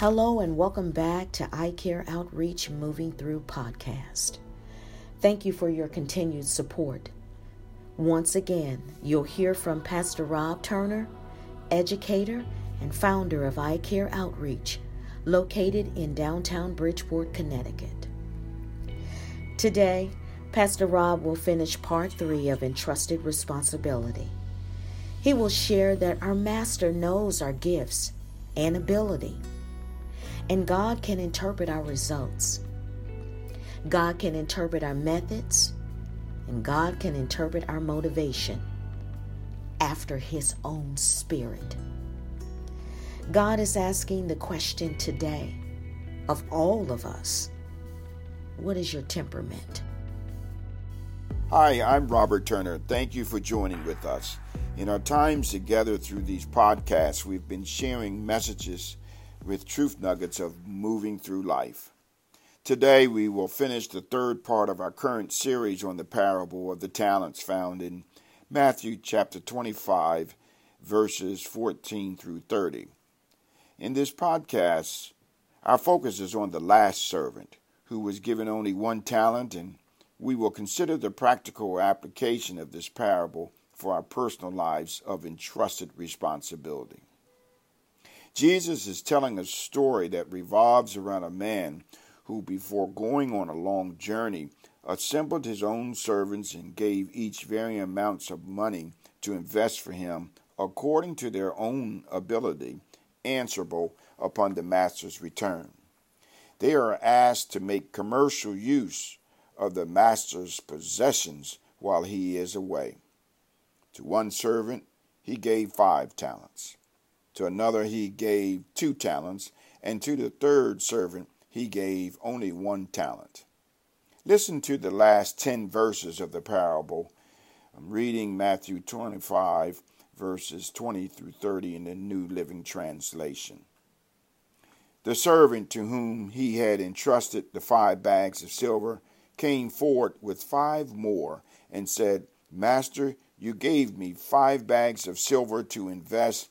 Hello, and welcome back to I Care Outreach Moving Through podcast. Thank you for your continued support. Once again, you'll hear from Pastor Rob Turner, educator and founder of I Care Outreach, located in downtown Bridgeport, Connecticut. Today, Pastor Rob will finish part three of Entrusted Responsibility. He will share that our Master knows our gifts and ability, and God can interpret our results. God can interpret our methods, and God can interpret our motivation after His own Spirit. God is asking the question today of all of us What is your temperament? Hi, I'm Robert Turner. Thank you for joining with us. In our times together through these podcasts, we've been sharing messages with truth nuggets of moving through life. Today, we will finish the third part of our current series on the parable of the talents found in Matthew chapter 25, verses 14 through 30. In this podcast, our focus is on the last servant who was given only one talent and we will consider the practical application of this parable for our personal lives of entrusted responsibility. Jesus is telling a story that revolves around a man who, before going on a long journey, assembled his own servants and gave each varying amounts of money to invest for him according to their own ability, answerable upon the master's return. They are asked to make commercial use of the master's possessions while he is away. To one servant he gave five talents, to another he gave two talents, and to the third servant he gave only one talent. Listen to the last ten verses of the parable. I'm reading Matthew 25, verses 20 through 30 in the New Living Translation. The servant to whom he had entrusted the five bags of silver came forward with five more and said, Master, you gave me five bags of silver to invest,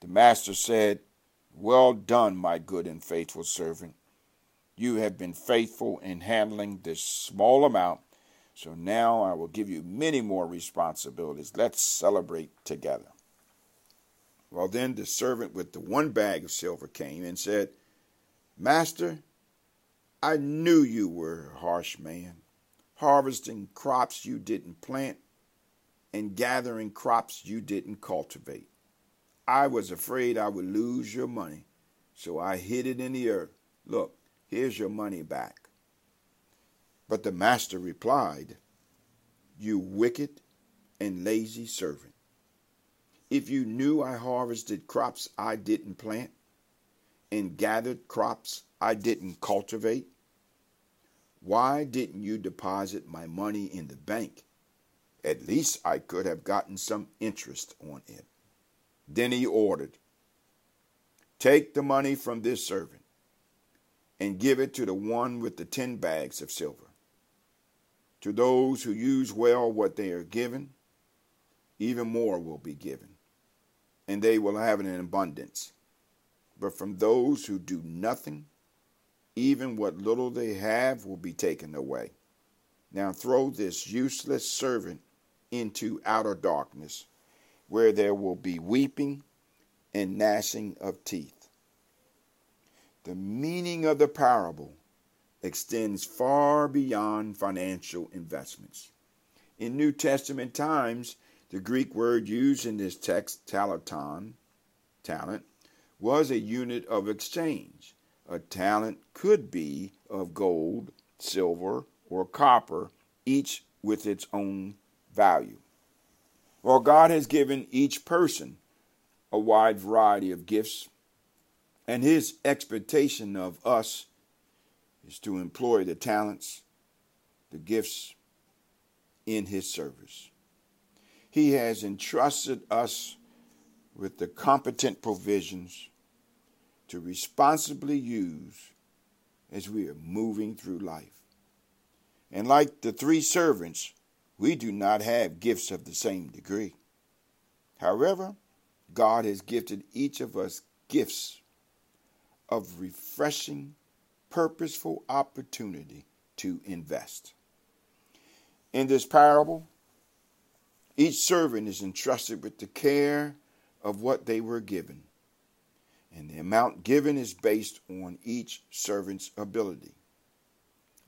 The master said, Well done, my good and faithful servant. You have been faithful in handling this small amount, so now I will give you many more responsibilities. Let's celebrate together. Well, then the servant with the one bag of silver came and said, Master, I knew you were a harsh man, harvesting crops you didn't plant and gathering crops you didn't cultivate. I was afraid I would lose your money, so I hid it in the earth. Look, here's your money back. But the master replied, You wicked and lazy servant. If you knew I harvested crops I didn't plant and gathered crops I didn't cultivate? Why didn't you deposit my money in the bank? At least I could have gotten some interest on it. Then he ordered, Take the money from this servant and give it to the one with the ten bags of silver. To those who use well what they are given, even more will be given, and they will have it in abundance. But from those who do nothing, even what little they have will be taken away. Now throw this useless servant into outer darkness, where there will be weeping and gnashing of teeth. The meaning of the parable extends far beyond financial investments. In New Testament times, the Greek word used in this text, talanton, talent, was a unit of exchange. A talent could be of gold, silver, or copper, each with its own value. Well, God has given each person a wide variety of gifts And his expectation of us is to employ the talents, the gifts in his service. He has entrusted us with the competent provisions to responsibly use as we are moving through life. And like the three servants, we do not have gifts of the same degree. However, God has gifted each of us gifts of refreshing, purposeful opportunity to invest. In this parable, each servant is entrusted with the care of what they were given, and the amount given is based on each servant's ability.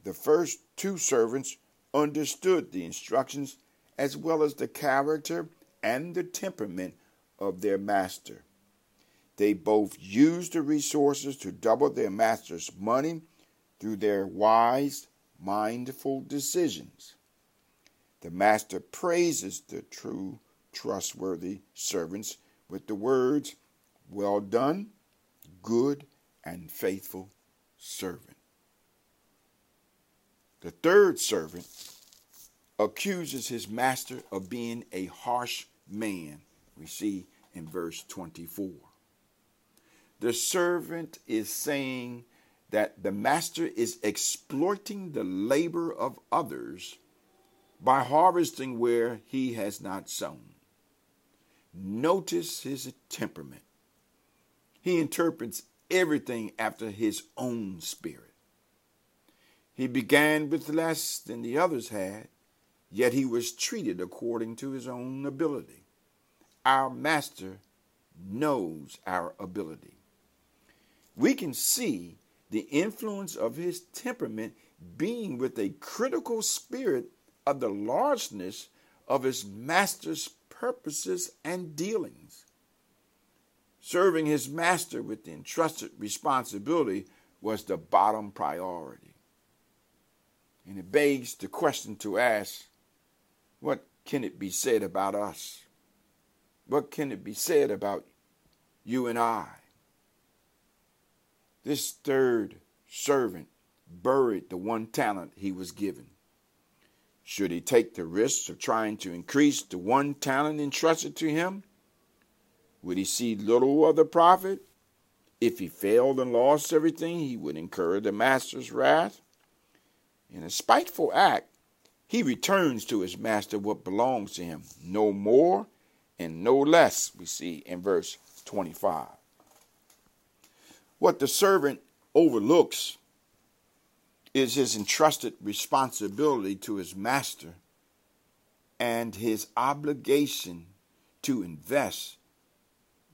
The first two servants understood the instructions as well as the character and the temperament of their master. They both used the resources to double their master's money through their wise, mindful decisions. The master praises the true, trustworthy servants with the words, Well done, good and faithful servant. The third servant accuses his master of being a harsh man, we see in verse 24. The servant is saying that the master is exploiting the labor of others by harvesting where he has not sown. Notice his temperament. He interprets everything after his own spirit. He began with less than the others had, yet he was treated according to his own ability. Our master knows our ability. We can see the influence of his temperament being with a critical spirit of the largeness of his master's purposes and dealings. Serving his master with the entrusted responsibility was the bottom priority. And it begs the question to ask what can it be said about us? What can it be said about you and I? This third servant buried the one talent he was given. Should he take the risk of trying to increase the one talent entrusted to him? Would he see little of the profit? If he failed and lost everything, he would incur the master's wrath. In a spiteful act, he returns to his master what belongs to him, no more and no less, we see in verse 25. What the servant overlooks is his entrusted responsibility to his master and his obligation to invest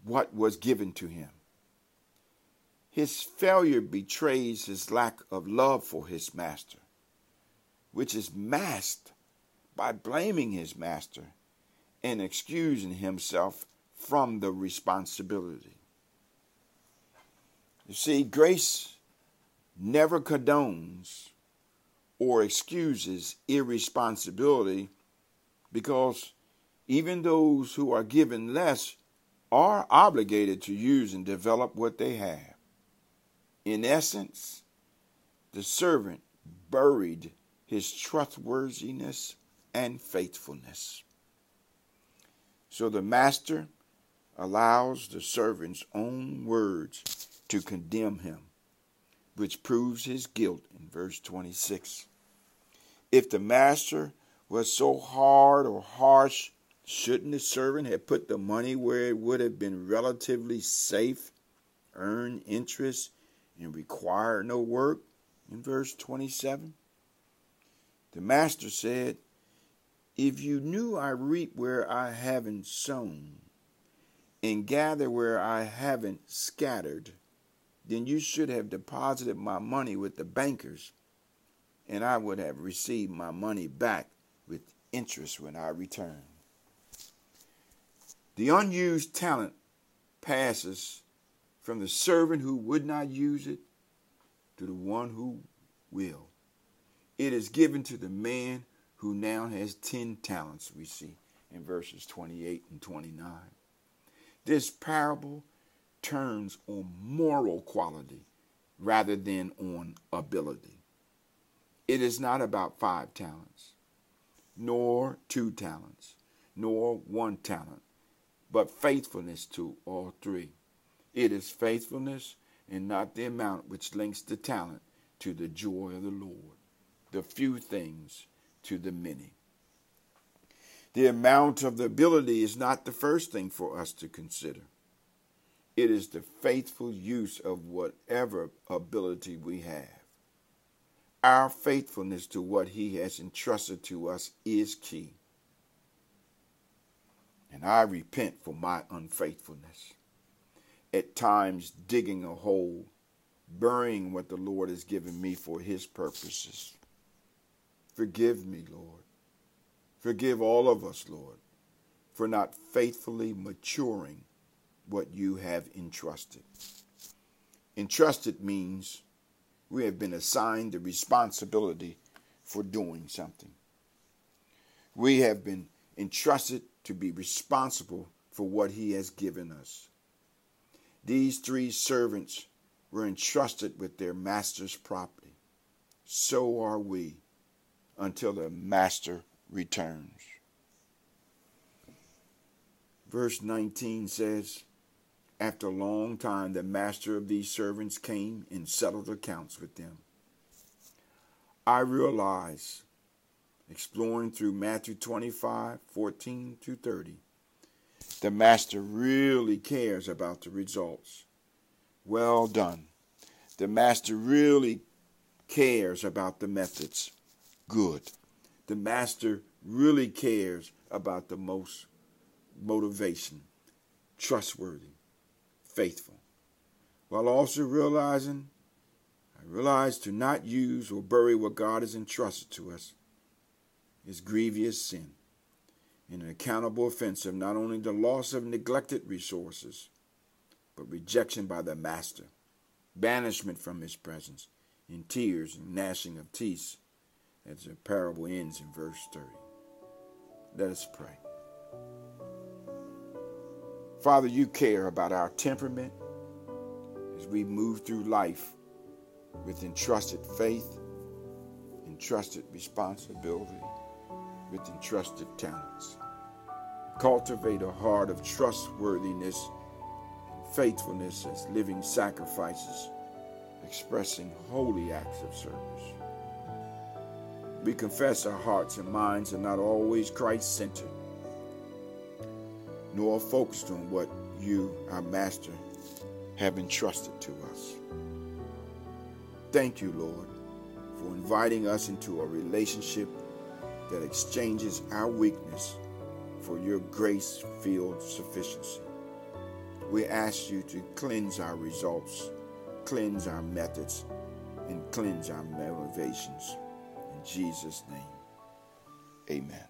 what was given to him. His failure betrays his lack of love for his master which is masked by blaming his master and excusing himself from the responsibility. You see, grace never condones or excuses irresponsibility because even those who are given less are obligated to use and develop what they have. In essence, the servant buried his trustworthiness and faithfulness. So the master allows the servant's own words to condemn him, which proves his guilt in verse 26. If the master was so hard or harsh, shouldn't the servant have put the money where it would have been relatively safe, earn interest, and require no work? In verse 27. The master said, If you knew I reap where I haven't sown, and gather where I haven't scattered, then you should have deposited my money with the bankers, and I would have received my money back with interest when I return. The unused talent passes from the servant who would not use it to the one who will. It is given to the man who now has 10 talents, we see in verses 28 and 29. This parable turns on moral quality rather than on ability. It is not about five talents, nor two talents, nor one talent, but faithfulness to all three. It is faithfulness and not the amount which links the talent to the joy of the Lord, the few things to the many. The amount of the ability is not the first thing for us to consider. It is the faithful use of whatever ability we have. Our faithfulness to what He has entrusted to us is key. And I repent for my unfaithfulness. At times, digging a hole, burying what the Lord has given me for His purposes. Forgive me, Lord. Forgive all of us, Lord, for not faithfully maturing what you have entrusted. Entrusted means we have been assigned the responsibility for doing something. We have been entrusted to be responsible for what he has given us. These three servants were entrusted with their master's property. So are we until the master returns. Verse 19 says, after a long time, the master of these servants came and settled accounts with them. I realize, exploring through Matthew 25 14 to 30, the master really cares about the results. Well done. The master really cares about the methods. Good. The master really cares about the most motivation. Trustworthy faithful, while also realizing, I realize to not use or bury what God has entrusted to us is grievous sin and an accountable offense of not only the loss of neglected resources, but rejection by the Master, banishment from his presence, and tears and gnashing of teeth, as the parable ends in verse 30. Let us pray. Father, you care about our temperament as we move through life with entrusted faith, entrusted responsibility, with entrusted talents. Cultivate a heart of trustworthiness and faithfulness as living sacrifices, expressing holy acts of service. We confess our hearts and minds are not always Christ centered nor focused on what you, our Master, have entrusted to us. Thank you, Lord, for inviting us into a relationship that exchanges our weakness for your grace filled sufficiency. We ask you to cleanse our results, cleanse our methods, and cleanse our motivations. Jesus' name, amen.